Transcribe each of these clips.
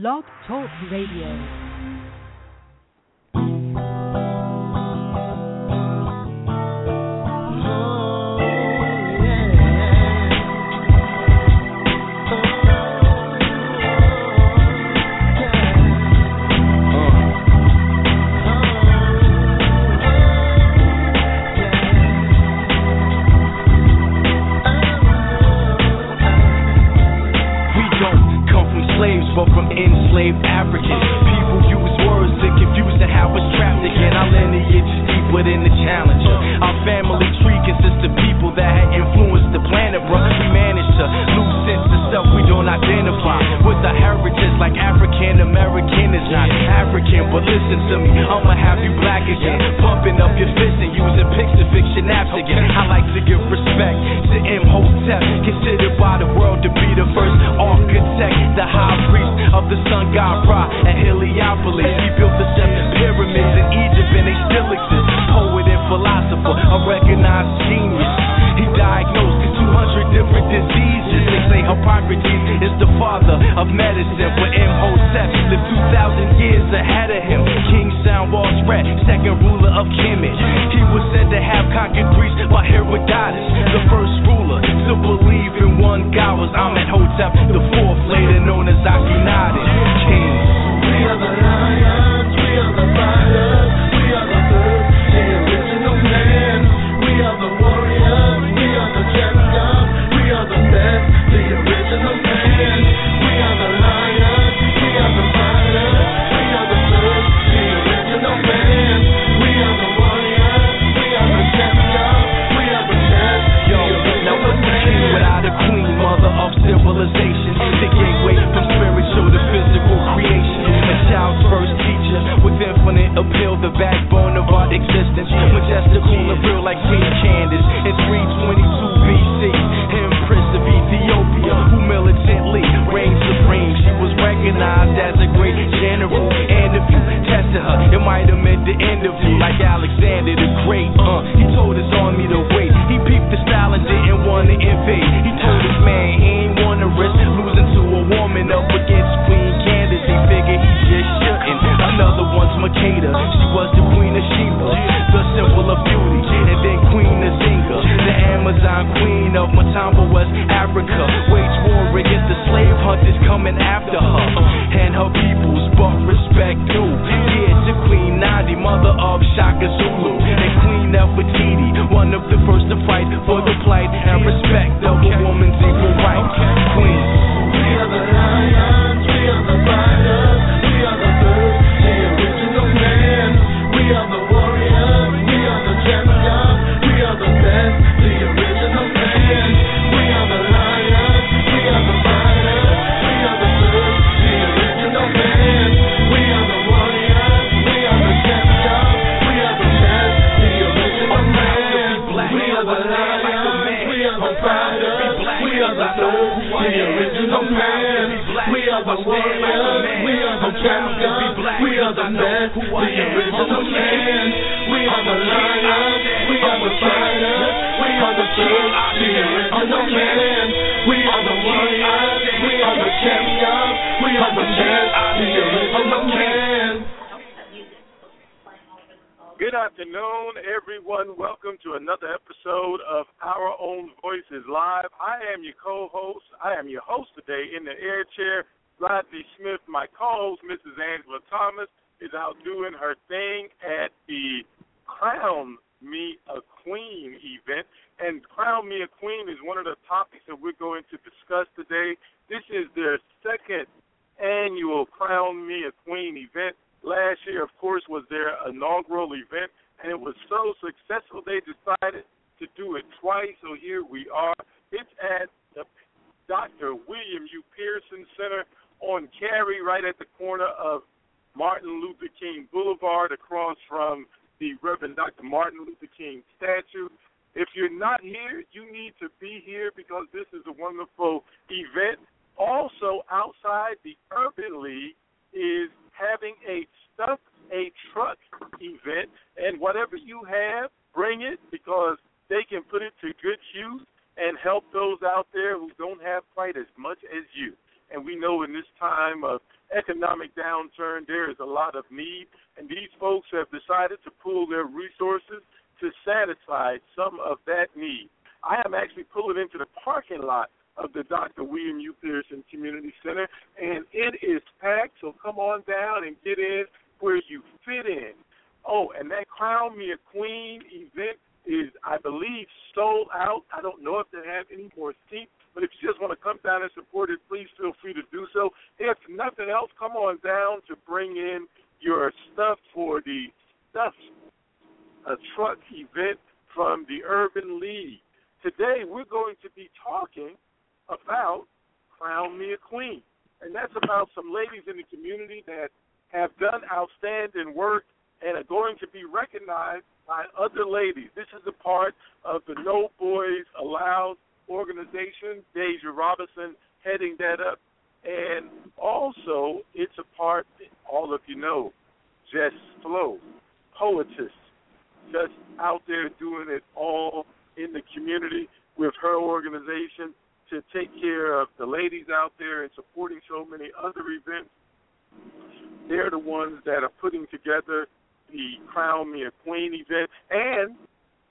Blog Talk Radio. Second ruler of Kemet. He was said to have conquered Greece by Herodotus, the first ruler to believe in one God was Amenhotep, the fourth later known time queen of Matamba, was Africa. Wage war against the slave hunters coming after her and her peoples, but respect due. Yeah, to Queen Nandi, mother of Shaka Zulu, and Queen Nefertiti, one of the first to fight for the plight and respect of a woman's equal rights. Queen. warriors. We are the champions. We are the best. The original man. We are the lions. We are the fighters. We are the truth. The original man. We are the warriors. We are the champions. We are the best. The original man. Good afternoon, everyone. Welcome to another episode of Our Own Voices Live. I am your co host. I am your host today in the air chair, Rodney Smith, my co-host, Mrs. Angela Thomas, is out doing her thing at the Crown Me a Queen event. And Crown Me a Queen is one of the topics that we're going to discuss today. This is their second annual Crown Me a Queen event. Last year, of course, was their inaugural event, and it was so successful they decided to do it twice. So here we are. It's at the Dr. William U. Pearson Center on Carey, right at the corner of Martin Luther King Boulevard, across from the Reverend Dr. Martin Luther King statue. If you're not here, you need to be here because this is a wonderful event. Also, outside the Urban League is having a stuff a truck event, and whatever you have, bring it because they can put it to good use and help those out there who don't have quite as much as you. And we know in this time of economic downturn, there is a lot of need. And these folks have decided to pull their resources to satisfy some of that need. I am actually pulling into the parking lot of the Dr. William U. Pearson Community Center, and it is packed, so come on down and get in where you fit in. Oh, and that Crown Me a Queen event is, I believe, sold out. I don't know if they have any more seats, but if you just want to come down and support it, please feel free to do so. If nothing else, come on down to bring in your stuff for the stuff a truck event from the Urban League. Today we're going to be talking about Crown Me a Queen. And that's about some ladies in the community that have done outstanding work and are going to be recognized by other ladies. This is a part of the No Boys Allowed organization, Deja Robinson heading that up. And also, it's a part, all of you know, Jess Flow, poetess, just out there doing it all in the community with her organization to take care of the ladies out there and supporting so many other events. They're the ones that are putting together the Crown Me a Queen event. And,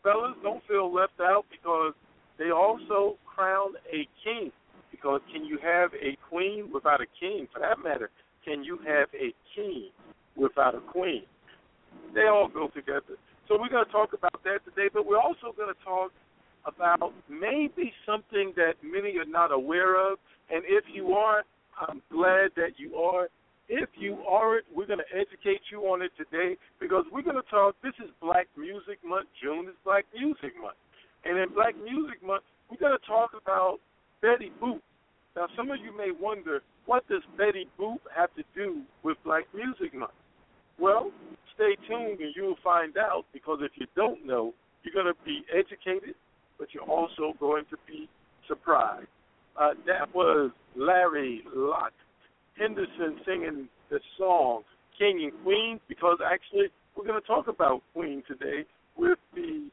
fellas, don't feel left out because they also crown a king. Because can you have a queen without a king? For that matter, can you have a king without a queen? They all go together. So we're going to talk about that today, but we're also going to talk about maybe something that many are not aware of. And if you are, I'm glad that you are. If you aren't, we're going to educate you on it today because we're going to talk. This is Black Music Month. June is Black Music Month. And in Black Music Month, we're going to talk about Betty Boop. Now, some of you may wonder, what does Betty Boop have to do with Black Music Month? Well, stay tuned and you'll find out because if you don't know, you're going to be educated, but you're also going to be surprised. Uh, that was Larry Locke Henderson singing the song King and Queen because actually we're going to talk about Queen today with the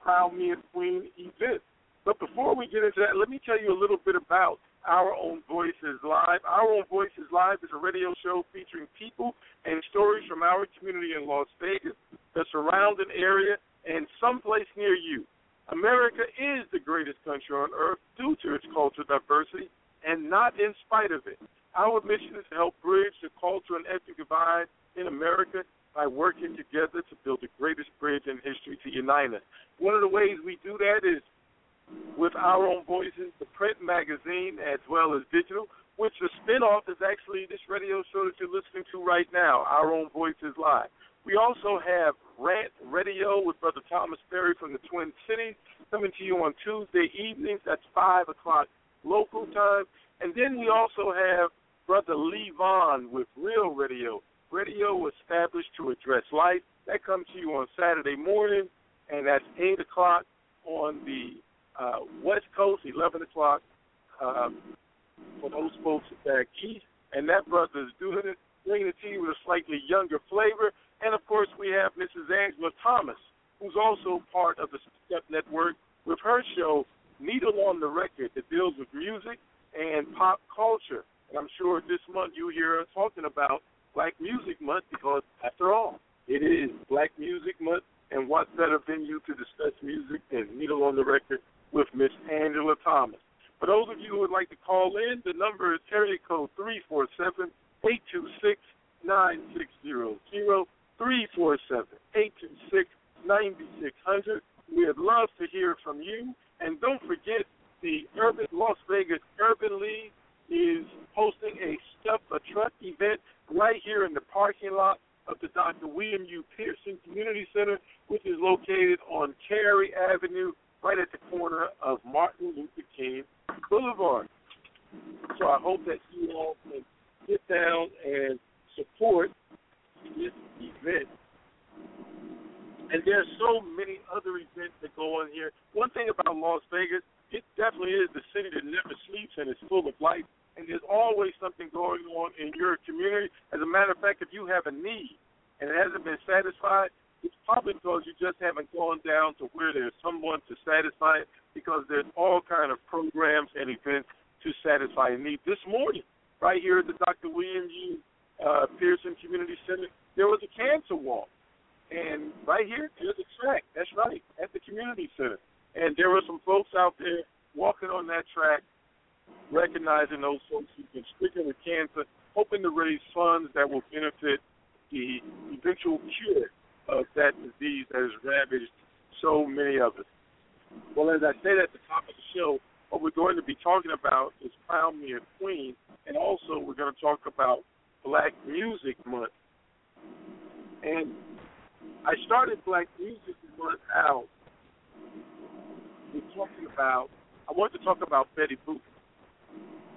Crown Me a Queen event. But before we get into that, let me tell you a little bit about Our Own Voices Live. Our Own Voices Live is a radio show featuring people and stories from our community in Las Vegas, the surrounding area, and someplace near you. America is the greatest country on earth due to its cultural diversity and not in spite of it. Our mission is to help bridge the cultural and ethnic divide in America by working together to build the greatest bridge in history to unite us. One of the ways we do that is with our own voices, the print magazine, as well as digital, which the spinoff is actually this radio show that you're listening to right now, Our Own Voices Live. We also have Rant Radio with Brother Thomas Berry from the Twin Cities coming to you on Tuesday evenings. That's 5 o'clock local time. And then we also have Brother Lee Vaughn with Real Radio. Radio was established to address life. That comes to you on Saturday morning, and that's 8 o'clock on the uh, West Coast, 11 o'clock um, for those folks back east. And that brother is doing it, bringing to you with a slightly younger flavor. And of course, we have Mrs. Angela Thomas, who's also part of the Step Network with her show, Needle on the Record, that deals with music and pop culture. And I'm sure this month you hear us talking about Black Music Month because, after all, it is Black Music Month. And what better venue to discuss music than Needle on the Record with Miss Angela Thomas? For those of you who would like to call in, the number is area code three four seven eight two six nine six zero zero three four seven eight two six ninety six hundred. We'd love to hear from you. And don't forget, the Urban Las Vegas Urban League is hosting a Stuff a Truck event right here in the parking lot of the Dr. William U. Pearson Community Center, which is located on Carey Avenue, right at the corner of Martin Luther King Boulevard. So I hope that you all can sit down and support this event. And there's so many other events that go on here. One thing about Las Vegas, it definitely is the city that never sleeps and is full of life. And there's always something going on in your community. As a matter of fact, if you have a need and it hasn't been satisfied, it's probably because you just haven't gone down to where there's someone to satisfy it because there's all kind of programs and events to satisfy a need. This morning, right here at the Dr. William U. Uh, Pearson Community Center, there was a cancer walk. And right here, there's a track. That's right, at the community center. And there were some folks out there walking on that track, recognizing those folks who've been stricken with cancer, hoping to raise funds that will benefit the eventual cure of that disease that has ravaged so many of us. Well, as I said at the top of the show, what we're going to be talking about is Crown Me a Queen, and also we're going to talk about Black Music Month. And I started Black Music Month out with talking about, I want to talk about Betty Boop.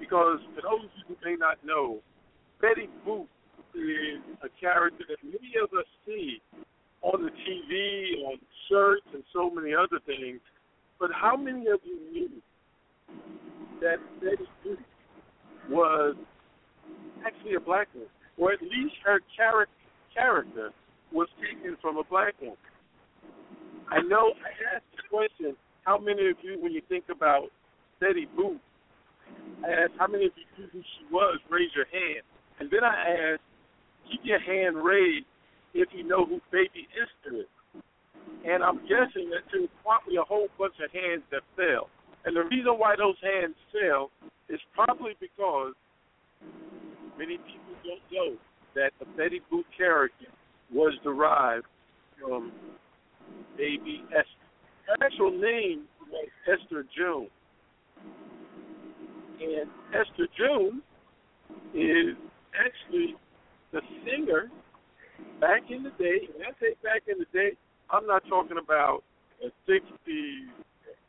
Because for those who may not know, Betty Boop is a character that many of us see on the TV, on shirts, and so many other things. But how many of you knew that Betty Boop was actually a black woman, or at least her char- character was taken from a black woman. I know I asked the question, how many of you, when you think about Betty Boop, I asked how many of you knew who she was, raise your hand. And then I asked, keep your hand raised if you know who Baby Esther is. And I'm guessing that there was probably a whole bunch of hands that fell. And the reason why those hands fell is probably because many people don't know that the Betty Boop character was derived from Baby Esther. Her actual name was Esther June. And Esther June is actually the singer back in the day. When I say back in the day, I'm not talking about the 60s,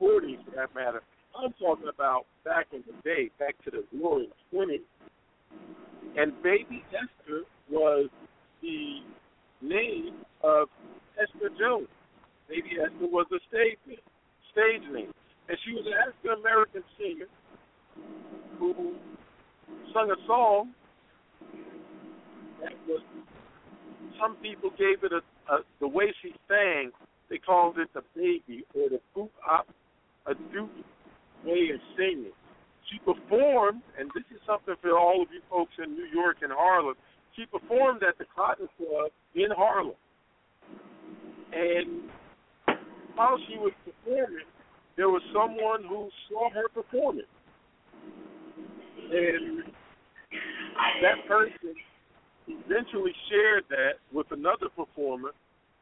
40s for that matter. I'm talking about back in the day, back to the roaring 20s. And Baby Esther was the name of Esther Jones. Baby Esther was a stage name, stage name, and she was an African American singer who sung a song that was. Some people gave it a, a the way she sang. They called it the baby or the boop op, a duke way of singing. She performed, and this is something for all of you folks in New York and Harlem. She performed at the Cotton Club in Harlem. And while she was performing, there was someone who saw her performing. And that person eventually shared that with another performer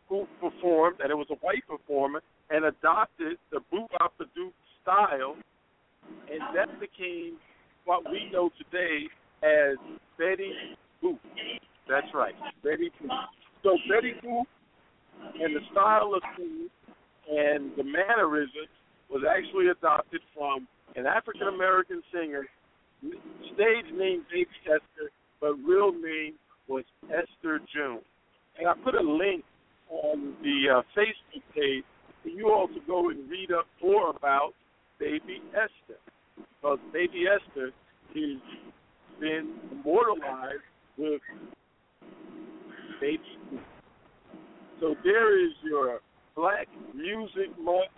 who performed, and it was a white performer, and adopted the boop op the duke style, and that became what we know today as Betty Boop. That's right, Betty Boop. So Betty Boop and the style of singing and the mannerisms was actually adopted from an African American singer, stage name Baby Esther, but real name was Esther June. And I put a link on the uh, Facebook page for you all to go and read up more about Baby Esther. Because Baby Esther has been immortalized with Baby So there is your Black Music Month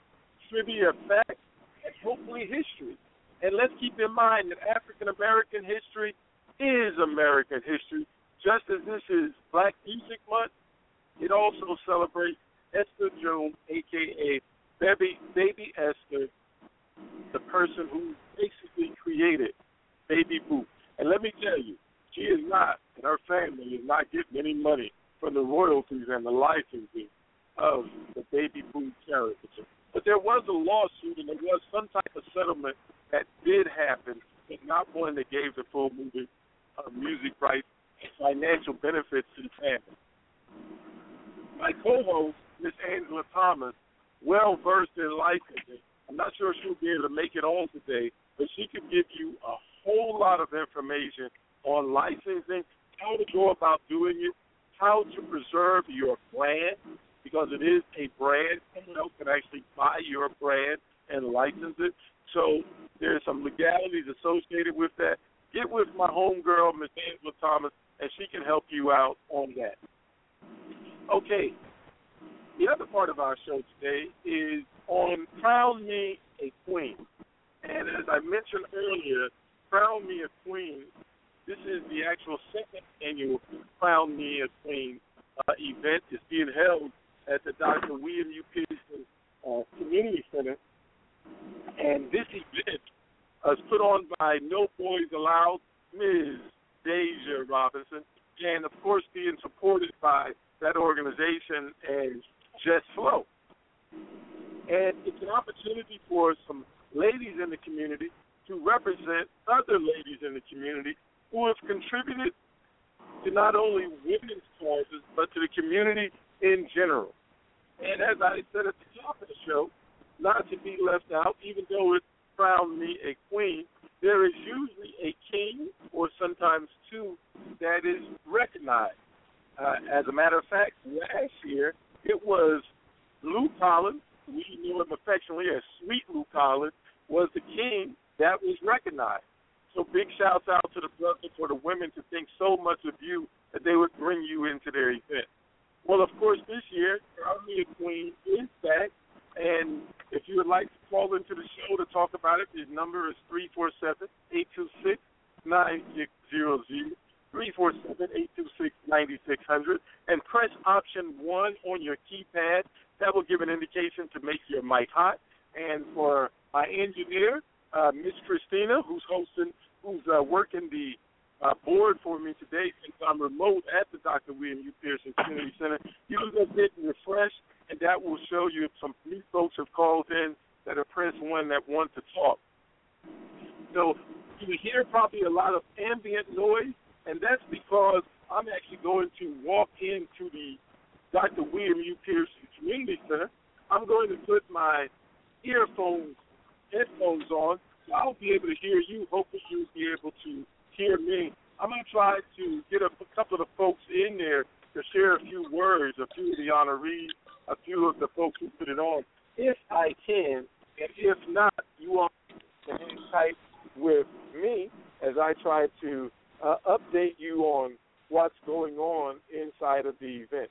trivia fact and hopefully history. And let's keep in mind that African American history is American history. Just as this is Black Music Month, it also celebrates Esther Jones, aka Baby Baby Esther, the person who basically created Baby Boop. And let me tell you, she is not, and her family is not getting any money from the royalties and the licensing of the Baby Boop caricature. But there was a lawsuit and there was some type of settlement that did happen, but not one that gave the full movie uh, music rights financial benefits to the family. My co-host, Miss Angela Thomas, well versed in licensing. I'm not sure she'll be able to make it on today, but she can give you a whole lot of information on licensing, how to go about doing it, how to preserve your brand, because it is a brand. Else can actually buy your brand and license it. So there's some legalities associated with that. Get with my homegirl, Miss Angela Thomas, and she can help you out on that. Okay. The other part of our show today is on Crown Me a Queen. And as I mentioned earlier, Crown Me a Queen This is the actual second annual Crown Me a Queen uh, event. It's being held at the Dr. William U. Pearson uh, Community Center. And this event was put on by No Boys Allowed, Ms. Deja Robinson, and of course being supported by that organization and Jess Flow. And it's an opportunity for some ladies in the community to represent other ladies in the community who have contributed to not only women's causes but to the community in general. And as I said at the top of the show, not to be left out, even though it crowned me a queen, there is usually a king or sometimes two that is recognized. Uh, as a matter of fact, last year it was Lou Collins, we knew him affectionately as Sweet Lou Collins, was the king that was recognized. So big shouts out to the brothers for the women to think so much of you that they would bring you into their event. Well, of course, this year, Army Queen is back. And if you would like to into the show to talk about it, his number is 347 826 9600. 347-826-9600 and press option 1 on your keypad. That will give an indication to make your mic hot. And for my engineer, uh, Miss Christina, who's hosting, who's uh, working the uh, board for me today since I'm remote at the Dr. William U. Pearson Community Center. You can just hit refresh, and that will show you if some new folks have called in that are press one that want to talk. So you hear probably a lot of ambient noise, and that's because I'm actually going to walk into the Dr. William U. Pearson Community Center. I'm going to put my earphones, headphones on, so I'll be able to hear you. Hopefully, you'll be able to hear me. I'm going to try to get a, a couple of the folks in there to share a few words, a few of the honorees, a few of the folks who put it on, if I can. And if not, you can hang tight with me as I try to uh, update you on what's going on inside of the event.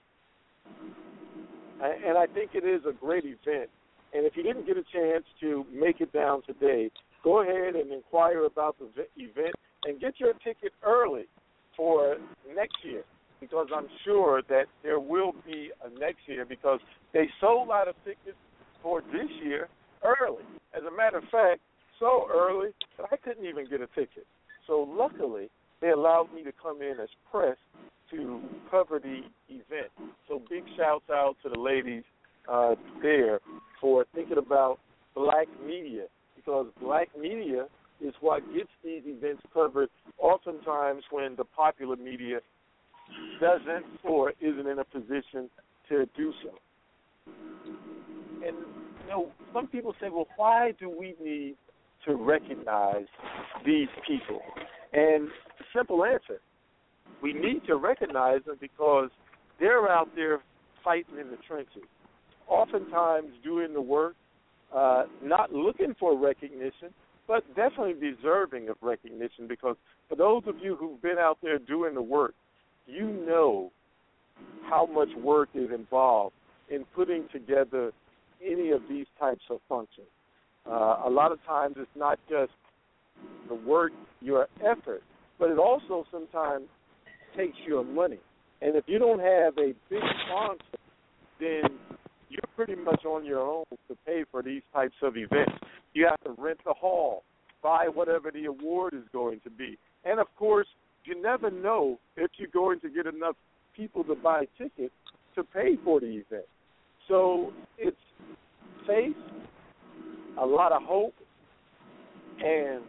And I think it is a great event. And if you didn't get a chance to make it down today, go ahead and inquire about the event and get your ticket early for next year because I'm sure that there will be a next year because they sold out of tickets for this year early. As a matter of fact, so early that I couldn't even get a ticket. So luckily, they allowed me to come in as press to cover the event. So big shouts out to the ladies uh, there for thinking about black media because black media is what gets these events covered oftentimes when the popular media doesn't or isn't in a position to do so. And you know, some people say, well, why do we need to recognize these people? And simple answer, we need to recognize them because they're out there fighting in the trenches, oftentimes doing the work, uh, not looking for recognition, but definitely deserving of recognition because for those of you who've been out there doing the work, you know how much work is involved in putting together any of these types of functions. Uh, a lot of times it's not just the work, your effort, but it also sometimes takes your money. And if you don't have a big sponsor, then you're pretty much on your own to pay for these types of events. You have to rent the hall, buy whatever the award is going to be. And of course, you never know if you're going to get enough people to buy tickets to pay for the event. So it's faith, a lot of hope, and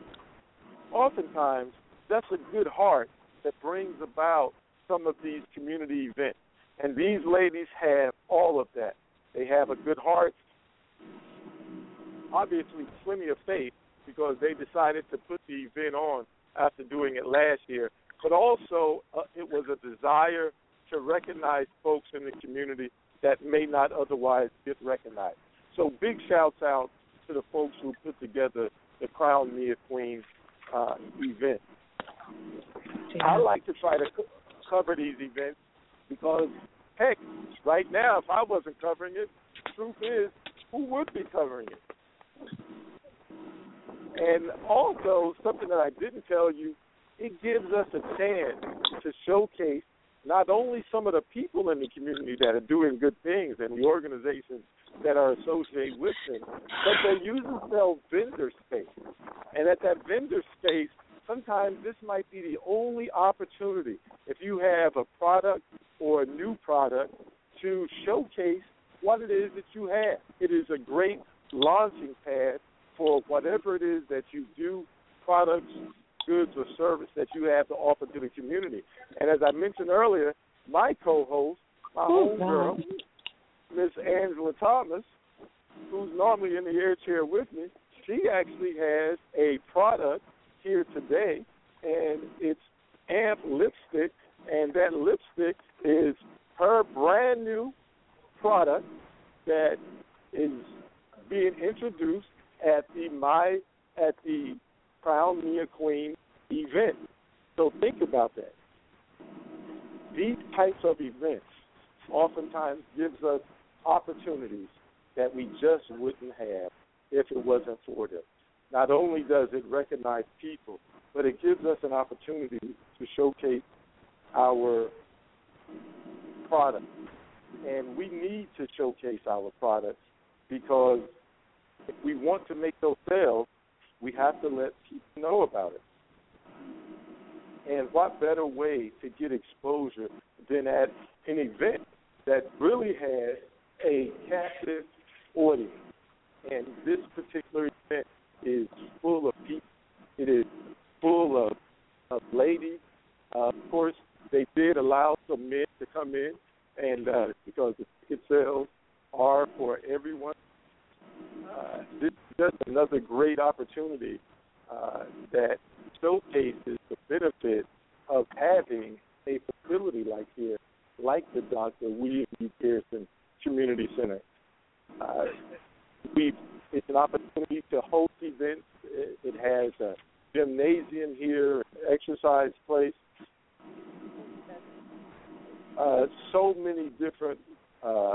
oftentimes that's a good heart that brings about some of these community events. And these ladies have all of that. They have a good heart, obviously plenty of faith because they decided to put the event on after doing it last year. But also, uh, it was a desire to recognize folks in the community that may not otherwise get recognized. So, big shouts out to the folks who put together the Crown Me a Queen uh, event. I like to try to co- cover these events because, heck, right now, if I wasn't covering it, truth is, who would be covering it? And also, something that I didn't tell you it gives us a chance to showcase not only some of the people in the community that are doing good things and the organizations that are associated with them, but they use themselves vendor space. And at that vendor space, sometimes this might be the only opportunity if you have a product or a new product to showcase what it is that you have. It is a great launching pad for whatever it is that you do, products, goods, or service that you have to offer to the community. And as I mentioned earlier, my co-host, my oh, homegirl, Miss Angela Thomas, who's normally in the air chair with me, she actually has a product here today, and it's Amp Lipstick, and that lipstick is her brand new product that is being introduced at the my at the Crown Me a Queen event. So think about that. These types of events oftentimes gives us opportunities that we just wouldn't have if it wasn't for them. Not only does it recognize people, but it gives us an opportunity to showcase our products. And we need to showcase our products because if we want to make those sales, we have to let people know about it. And what better way to get exposure than at an event that really has a captive audience? And this particular event is full of people. It is full of, of ladies. Uh, of course, they did allow some men to come in, and uh, because the ticket sales are for everyone. Uh, this is just another great opportunity uh, that showcases the benefit of having a facility like here, like the Dr. William. Pearson Community Center. Uh, we it's an opportunity to host events. It, it has a gymnasium here, exercise place, uh, so many different uh,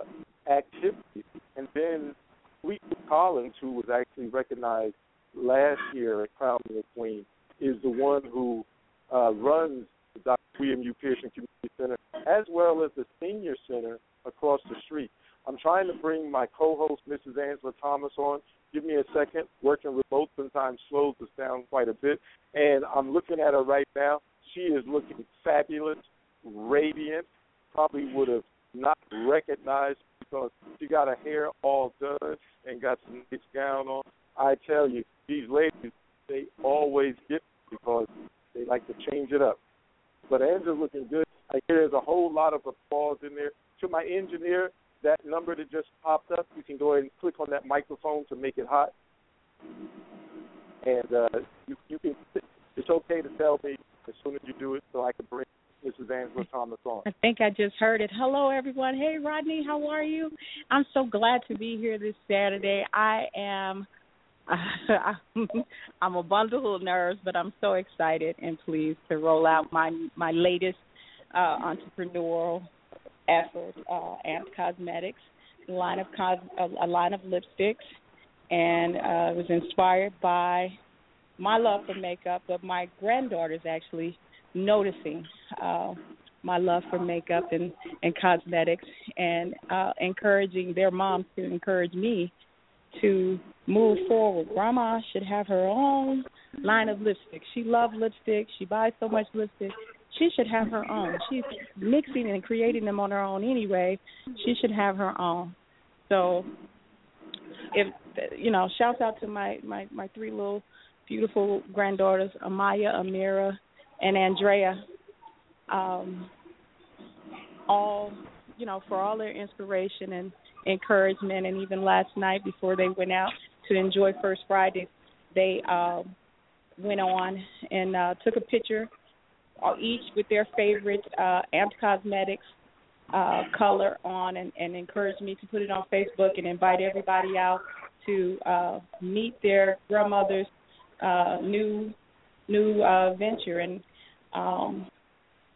activities. And then Fleetwood Collins, who was actually recognized last year at Crown Me a Queen, is the one who uh, runs the Dr. William U. Pearson Community Center, as well as the Senior Center across the street. I'm trying to bring my co-host, Mrs. Angela Thomas, on. Give me a second. Working remote sometimes slows us down quite a bit, and I'm looking at her right now. She is looking fabulous, radiant. Probably would have not recognized because she got her hair all done and got some nice gown on. I tell you, these ladies, they always get because they like to change it up. But Angela's looking good. I hear there's a whole lot of applause in there. To my engineer, that number that just popped up, you can go ahead and click on that microphone to make it hot. And uh, you, you can. It's okay to tell me as soon as you do it, so I can bring Mrs. Angela Thomas on. I think I just heard it. Hello, everyone. Hey, Rodney, how are you? I'm so glad to be here this Saturday. I am. I'm a bundle of nerves, but I'm so excited and pleased to roll out my my latest uh, entrepreneurial effort, uh, Amp Cosmetics, line of cos- a, a line of lipsticks, and uh, was inspired by my love for makeup, but my granddaughter's actually noticing uh, my love for makeup and, and cosmetics and uh, encouraging their moms to encourage me to move forward. Grandma should have her own line of lipstick. She loves lipstick. She buys so much lipstick. She should have her own. She's mixing and creating them on her own anyway. She should have her own. So, if you know, shouts out to my my my three little beautiful granddaughters, Amaya, Amira, and Andrea, um, all you know for all their inspiration and encouragement. And even last night before they went out to enjoy First Friday, they uh, went on and uh, took a picture, each with their favorite uh, Amp Cosmetics uh, color on, and, and encouraged me to put it on Facebook and invite everybody out to uh, meet their grandmother's uh, new new uh, venture. And um,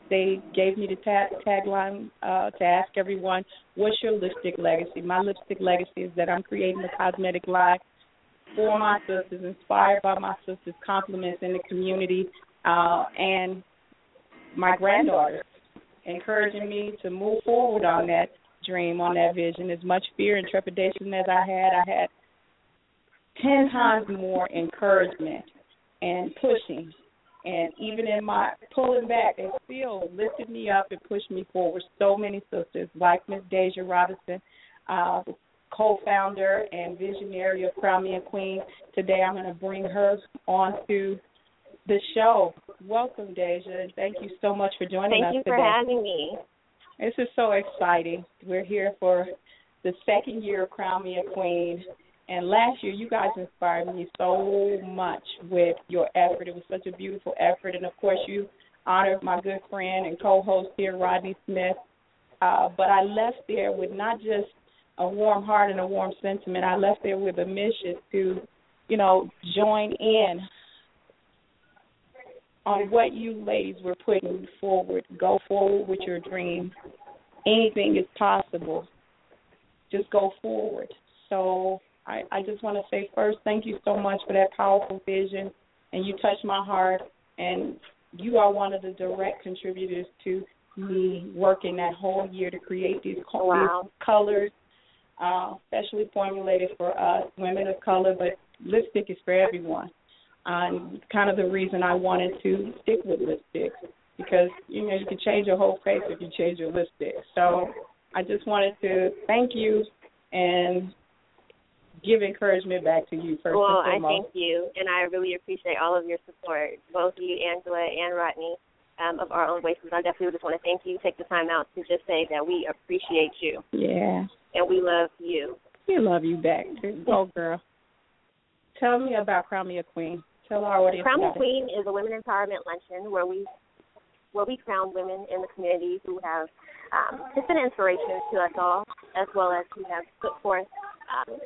they gave me the tag, tagline uh, to ask everyone, "What's your lipstick legacy?" My lipstick legacy is that I'm creating a cosmetic line for my sisters, inspired by my sisters' compliments in the community uh, and my granddaughter encouraging me to move forward on that dream, on that vision. As much fear and trepidation as I had, I had ten times more encouragement and pushing. And even in my pulling back, they still lifted me up and pushed me forward. So many sisters, like Miss Deja Robinson, uh, co-founder and visionary of Crown Me a Queen. Today, I'm going to bring her on to the show. Welcome, Deja, thank you so much for joining thank us today. Thank you for having me. This is so exciting. We're here for the second year of Crown Me a Queen. And last year, you guys inspired me so much with your effort. It was such a beautiful effort. And of course, you honored my good friend and co host here, Rodney Smith. Uh, but I left there with not just a warm heart and a warm sentiment. I left there with a mission to, you know, join in on what you ladies were putting forward. Go forward with your dream. Anything is possible. Just go forward. So I, I just want to say first, thank you so much for that powerful vision, and you touched my heart. And you are one of the direct contributors to me working that whole year to create these, wow. colors, uh, specially formulated for us, women of color. But lipstick is for everyone. Um, kind of the reason I wanted to stick with lipstick because you know you can change your whole face if you change your lipstick. So I just wanted to thank you and give encouragement back to you first well. I thank you, and I really appreciate all of your support, both you, Angela, and Rodney, um, of our own voices. I definitely just want to thank you. Take the time out to just say that we appreciate you. Yeah. And we love you. We love you back, too. Oh, girl. Tell me about Crown Me a Queen. Tell our audience. Crown a Queen is a women empowerment luncheon where we where we crown women in the community who have um, just been inspiration to us all, as well as who have put forth um,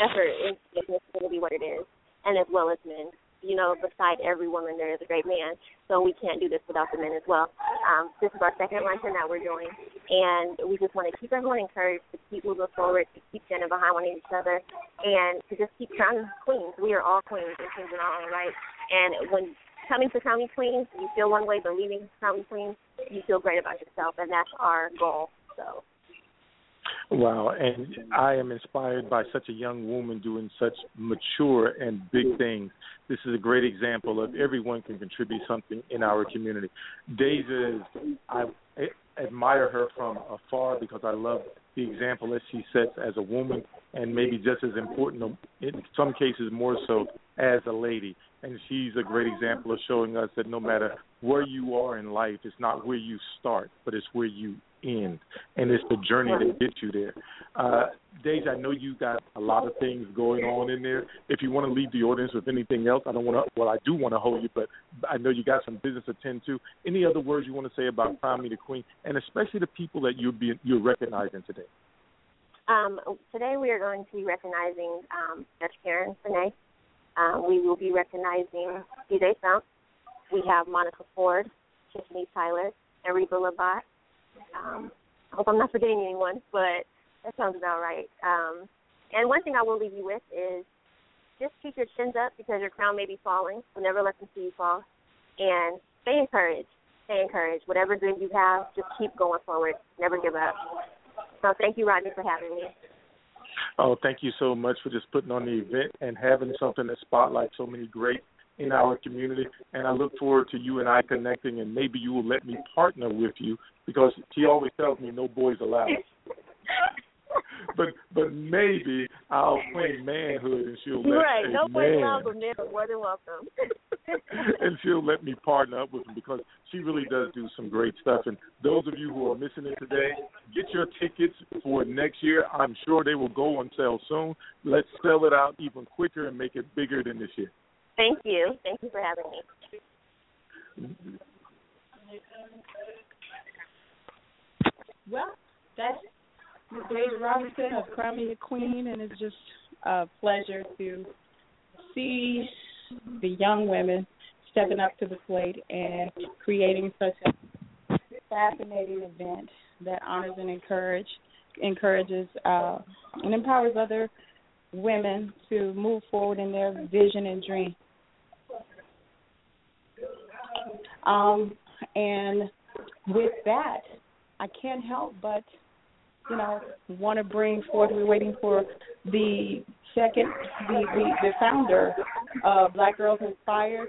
effort in making this community what it is, and as well as men. You know, beside every woman there is a great man, so we can't do this without the men as well. Um, this is our second luncheon that we're doing, and we just want to keep everyone encouraged to keep moving forward, to keep standing behind one each other, and to just keep crowning queens. We are all queens and queens in our own right. And when coming to Me Queens, you feel one way, but leaving Crown Queens, you feel great about yourself, and that's our goal. So. Wow, and I am inspired by such a young woman doing such mature and big things. This is a great example of everyone can contribute something in our community. Deja I admire her from afar because I love the example that she sets as a woman, and maybe just as important, in some cases more so, as a lady. And she's a great example of showing us that no matter where you are in life, it's not where you start, but it's where you end, and it's the journey that gets you there. Uh, I know you got a lot of things going on in there. If you want to leave the audience with anything else, I don't want to. Well, I do want to hold you, but I know you got some business to attend to. Any other words you want to say about Me the Queen, and especially the people that you're you're recognizing today? Um, today we are going to be recognizing um, Karen Finney. Um, we will be recognizing DJ Stump. We have Monica Ford, Tiffany Tyler, and Reba Labat. Um, I hope I'm not forgetting anyone, but that sounds about right. Um, and one thing I will leave you with is just keep your chins up because your crown may be falling, so never let them see you fall. And stay encouraged. Stay encouraged. Whatever dream you have, just keep going forward. Never give up. So thank you, Rodney, for having me. Oh, thank you so much for just putting on the event and having something that spotlights so many great in our community. And I look forward to you and I connecting, and maybe you will let me partner with you because she always tells me no boys allowed. but but maybe I'll claim manhood and she'll let right. a no man, boys allowed, but men are more than welcome. and she'll let me partner up with him because she really does do some great stuff. And those of you who are missing it today, get your tickets for next year. I'm sure they will go on sale soon. Let's sell it out even quicker and make it bigger than this year. Thank you. Thank you for having me. Well, that's Deja Robinson of Crown Me a Queen, and it's just a pleasure to see the young women stepping up to the plate and creating such a fascinating event that honors and encourage encourages uh, and empowers other women to move forward in their vision and dream. Um, and with that, I can't help but, you know, want to bring forth. We're waiting for the second, the the, the founder of Black Girls Inspired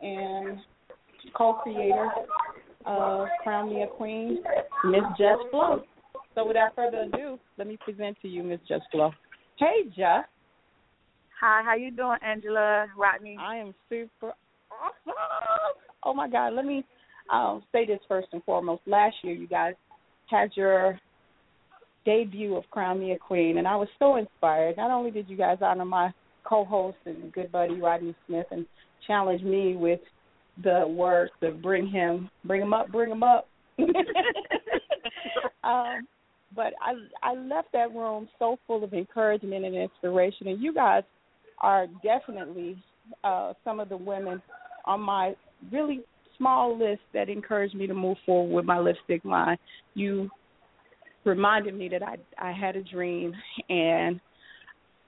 and co-creator of Crown Me a Queen, Miss Jess Flow. So without further ado, let me present to you Miss Jess Flow. Hey, Jess. Hi, how you doing, Angela Rodney? I am super awesome. Oh my God, let me um, say this first and foremost. Last year, you guys had your debut of Crown Me a Queen, and I was so inspired. Not only did you guys honor my co-host and good buddy Rodney Smith and challenge me with the words to bring him, bring him up, bring him up. um, but I I left that room so full of encouragement and inspiration, and you guys are definitely uh, some of the women on my really small list that encouraged me to move forward with my lipstick line. You reminded me that I I had a dream, and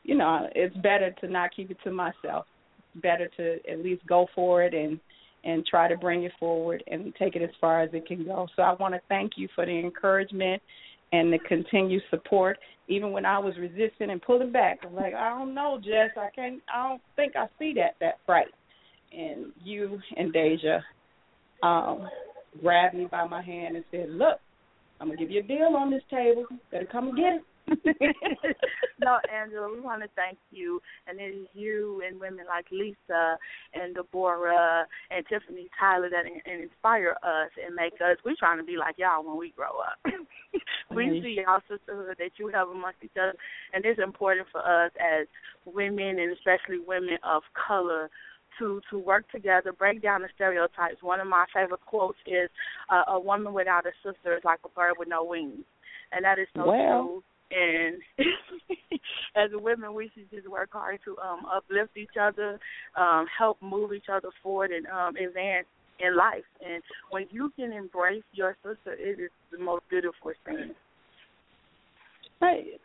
you know it's better to not keep it to myself. It's better to at least go for it and and try to bring it forward and take it as far as it can go. So I want to thank you for the encouragement and the continued support. Even when I was resisting and pulling back, I'm like, I don't know, Jess, I can't, I don't think I see that that bright. And you and Deja um, grabbed me by my hand and said, "Look, I'm gonna give you a deal on this table. Better come and get it." no, Angela, we want to thank you, and it is you and women like Lisa and Deborah and Tiffany Tyler that and inspire us and make us. We're trying to be like y'all when we grow up. we mm-hmm. see y'all sisterhood that you have amongst each other, and it's important for us as women and especially women of color to to work together, break down the stereotypes. One of my favorite quotes is, uh, "A woman without a sister is like a bird with no wings," and that is so well. true. And as women, we should just work hard to um, uplift each other, um, help move each other forward, and um, advance in life. And when you can embrace your sister, it is the most beautiful thing. Right.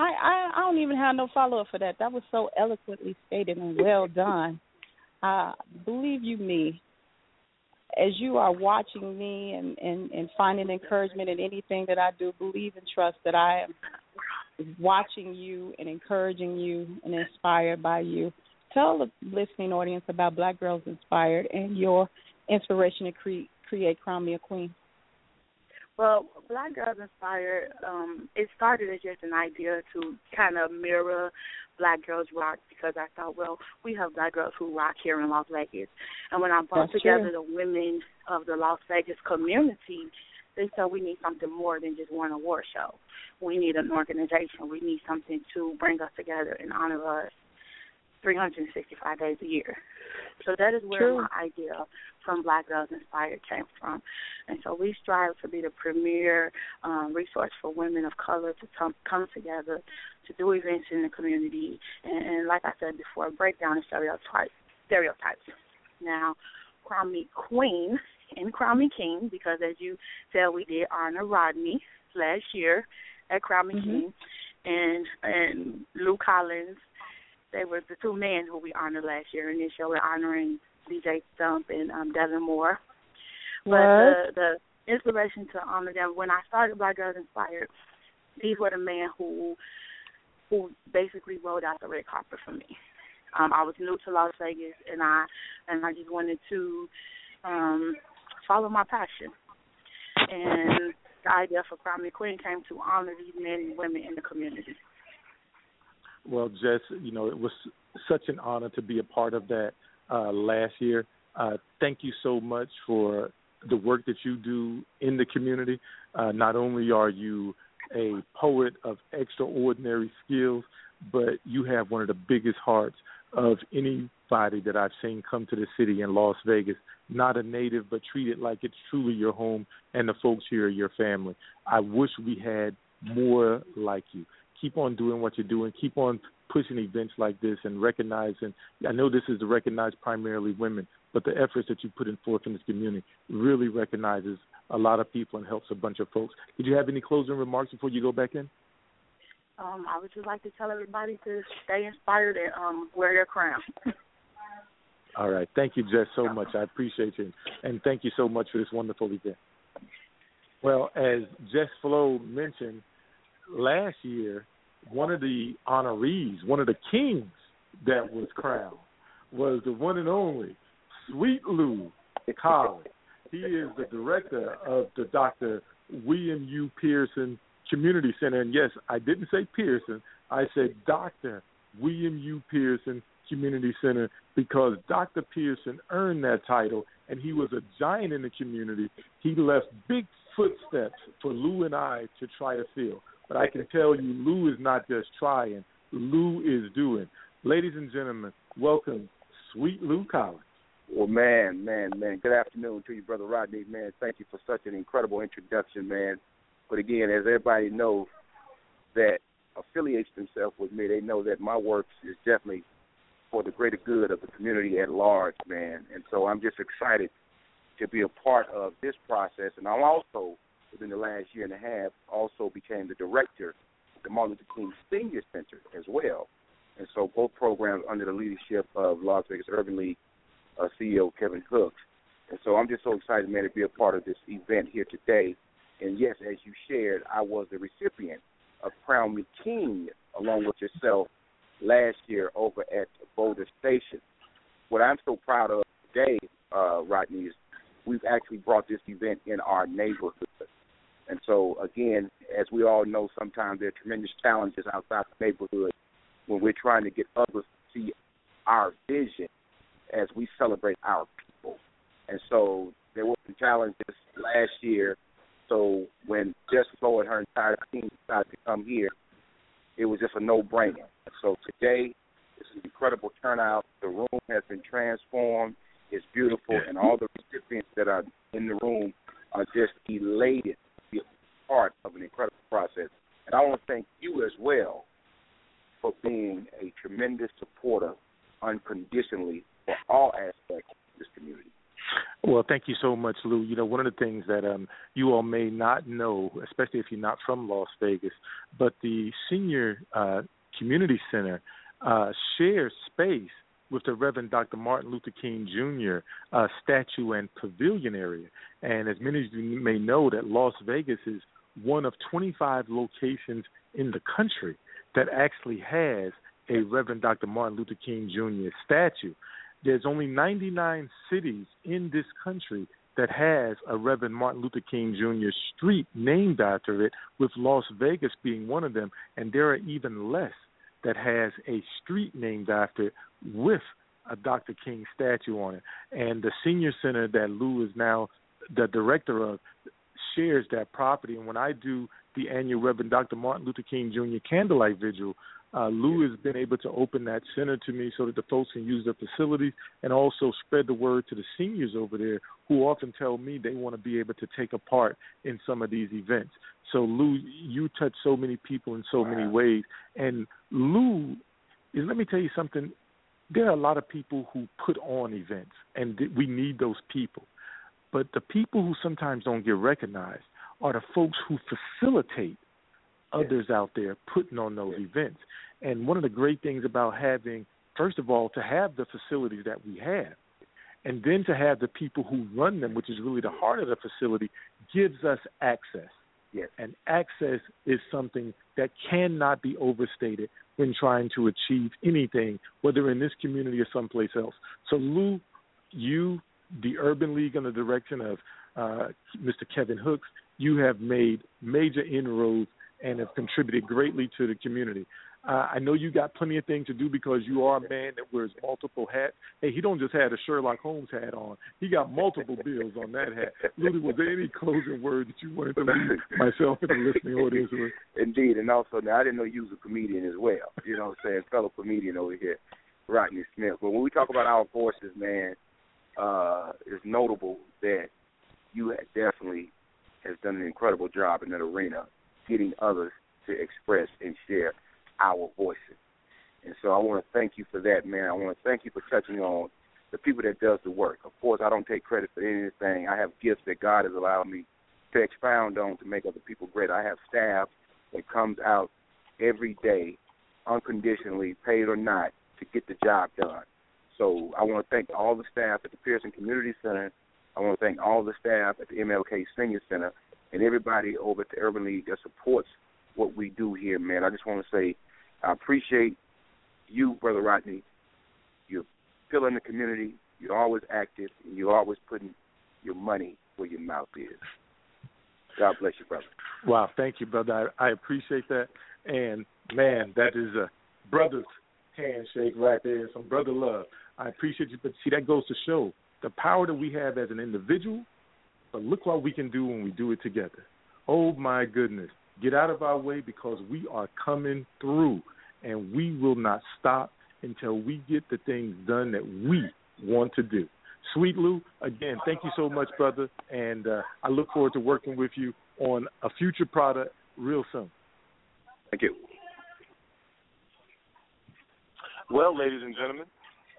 I, I I don't even have no follow up for that. That was so eloquently stated and well done. Uh, believe you me, as you are watching me and, and, and finding encouragement in anything that I do, believe and trust that I am watching you and encouraging you and inspired by you. Tell the listening audience about Black Girls Inspired and your inspiration to cre- create Crown Me a Queen. Well, Black Girls Inspired, um, it started as just an idea to kind of mirror Black Girls Rock because I thought, well, we have Black girls who rock here in Las Vegas. And when I brought That's together true. the women of the Las Vegas community, they said we need something more than just one award show. We need an organization. We need something to bring us together and honor us 365 days a year. So that is where True. my idea from Black Girls Inspired came from. And so we strive to be the premier um, resource for women of color to come, come together to do events in the community and, and like I said before, break down the stereotypes. Stereotypes. Now, Crown Me Queen and Crown Me King, because as you said, we did honor Rodney last year at Crown Me Mm-hmm. King, and and Lou Collins they were the two men who we honored last year. And this year we're honoring DJ Stump and um, Devin Moore. But the, the inspiration to honor them when I started Black Girls Inspired, these were the men who who basically rolled out the red carpet for me. Um, I was new to Las Vegas, and I and I just wanted to um, follow my passion. And the idea for Crown Me Queen came to honor these men and women in the community. Well, Jess, you know, it was such an honor to be a part of that uh, last year. Uh, thank you so much for the work that you do in the community. Uh, not only are you a poet of extraordinary skills, but you have one of the biggest hearts of anybody that I've seen come to the city in Las Vegas. Not a native, but treat it like it's truly your home and the folks here are your family. I wish we had more like you keep on doing what you're doing. Keep on pushing events like this and recognizing. I know this is to recognize primarily women, but the efforts that you put in forth in this community really recognizes a lot of people and helps a bunch of folks. Did you have any closing remarks before you go back in? Um, I would just like to tell everybody to stay inspired and um, wear your crown. All right. Thank you, Jess, so much. I appreciate you. And thank you so much for this wonderful event. Well, as Jess Flow mentioned, last year, one of the honorees, one of the kings that was crowned, was the one and only Sweet Lou Collins. He is the director of the Dr. William U. Pearson Community Center. And yes, I didn't say Pearson, I said Dr. William U. Pearson Community Center because Dr. Pearson earned that title and he was a giant in the community. He left big footsteps for Lou and I to try to fill. But I can tell you, Lou is not just trying, Lou is doing. Ladies and gentlemen, welcome, Sweet Lou Collins. Well, man, man, man. Good afternoon to you, brother Rodney. Man, thank you for such an incredible introduction, man. But again, as everybody knows that affiliates themselves with me, they know that my work is definitely for the greater good of the community at large, man. And so I'm just excited to be a part of this process. And I'm also, within the last year and a half, also became the director of the Martin Luther King Senior Center as well. And so both programs under the leadership of Las Vegas Urban League uh, CEO Kevin Hooks. And so I'm just so excited, man, to be a part of this event here today. And yes, as you shared, I was the recipient of Crown Me King along with yourself last year over at Boulder Station. What I'm so proud of today, uh, Rodney, is we've actually brought this event in our neighborhood. And so, again, as we all know, sometimes there are tremendous challenges outside the neighborhood when we're trying to get others to see our vision as we celebrate our people. And so there were some challenges last year. So when Jess Flow and her entire team decided to come here, it was just a no-brainer. So today, it's an incredible turnout. The room has been transformed. It's beautiful, and all the recipients that are in the room are just elated to be a part of an incredible process. And I want to thank you as well for being a tremendous supporter unconditionally for all aspects of this community. Well, thank you so much, Lou. You know, one of the things that um, you all may not know, especially if you're not from Las Vegas, but the senior uh, community center uh, shares space with the Reverend Dr. Martin Luther King Jr. Uh, statue and pavilion area. And as many of you may know, that Las Vegas is one of 25 locations in the country that actually has a Reverend Dr. Martin Luther King Jr. statue. There's only 99 cities in this country that has a Reverend Martin Luther King Jr. street named after it, with Las Vegas being one of them, and there are even less that has a street named after it with a Dr. King statue on it. And the senior center that Lou is now the director of shares that property. And when I do the annual Reverend Dr. Martin Luther King Jr. candlelight vigil, uh, Lou has been able to open that center to me so that the folks can use the facilities and also spread the word to the seniors over there who often tell me they want to be able to take a part in some of these events. So Lou, you touch so many people in so wow. many ways, and Lou is. Let me tell you something. There are a lot of people who put on events, and we need those people. But the people who sometimes don't get recognized are the folks who facilitate others out there putting on those events. And one of the great things about having, first of all, to have the facilities that we have, and then to have the people who run them, which is really the heart of the facility, gives us access. Yes. And access is something that cannot be overstated when trying to achieve anything, whether in this community or someplace else. So, Lou, you, the Urban League, under the direction of uh, Mr. Kevin Hooks, you have made major inroads and have contributed greatly to the community. Uh, I know you got plenty of things to do because you are a man that wears multiple hats. Hey, he don't just have a Sherlock Holmes hat on; he got multiple bills on that hat. Lulu, was there any closing words that you wanted to leave myself and the listening audience with? Indeed, and also now I didn't know you was a comedian as well. You know what I'm saying, fellow comedian over here, Rodney Smith. But when we talk about our forces, man, uh, it's notable that you definitely has done an incredible job in that arena getting others to express and share our voices. And so I want to thank you for that, man. I want to thank you for touching on the people that does the work. Of course, I don't take credit for anything. I have gifts that God has allowed me to expound on to make other people great. I have staff that comes out every day, unconditionally, paid or not, to get the job done. So I want to thank all the staff at the Pearson Community Center. I want to thank all the staff at the MLK Senior Center and everybody over at the Urban League that supports what we do here, man. I just want to say I appreciate you, Brother Rodney. You're filling the community. You're always active, and you're always putting your money where your mouth is. God bless you, brother. Wow, thank you, brother. I, I appreciate that. And man, that is a brother's handshake right there, some brother love. I appreciate you, but see, that goes to show the power that we have as an individual. But look what we can do when we do it together. Oh my goodness, get out of our way because we are coming through, and we will not stop until we get the things done that we want to do. Sweet Lou, again, thank you so much, brother, and uh, I look forward to working with you on a future product real soon. Thank you. Well, ladies and gentlemen,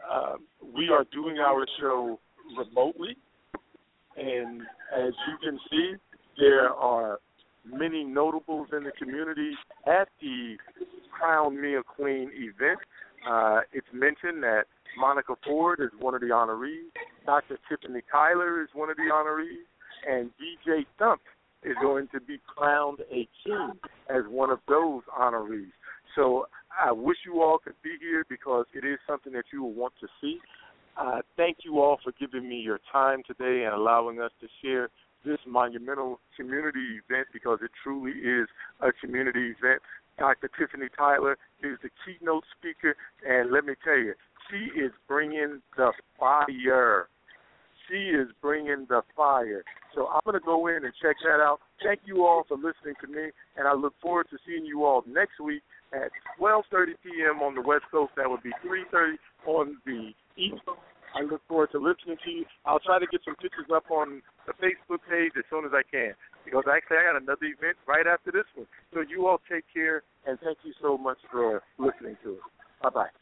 uh, we are doing our show remotely, and as you can see, there are many notables in the community at the Crown Me a Queen event. Uh, it's mentioned that Monica Ford is one of the honorees, Dr. Tiffany Tyler is one of the honorees, and DJ Thump is going to be crowned a king as one of those honorees. So I wish you all could be here because it is something that you will want to see. Uh, thank you all for giving me your time today and allowing us to share this monumental community event because it truly is a community event. Dr. Tiffany Tyler is the keynote speaker, and let me tell you, she is bringing the fire. She is bringing the fire. So I'm going to go in and check that out. Thank you all for listening to me, and I look forward to seeing you all next week at 12:30 p.m. on the West Coast. That would be 3:30 on the East. I look forward to listening to you. I'll try to get some pictures up on the Facebook page as soon as I can because actually I got another event right after this one. So you all take care and thank you so much for listening to us. Bye bye.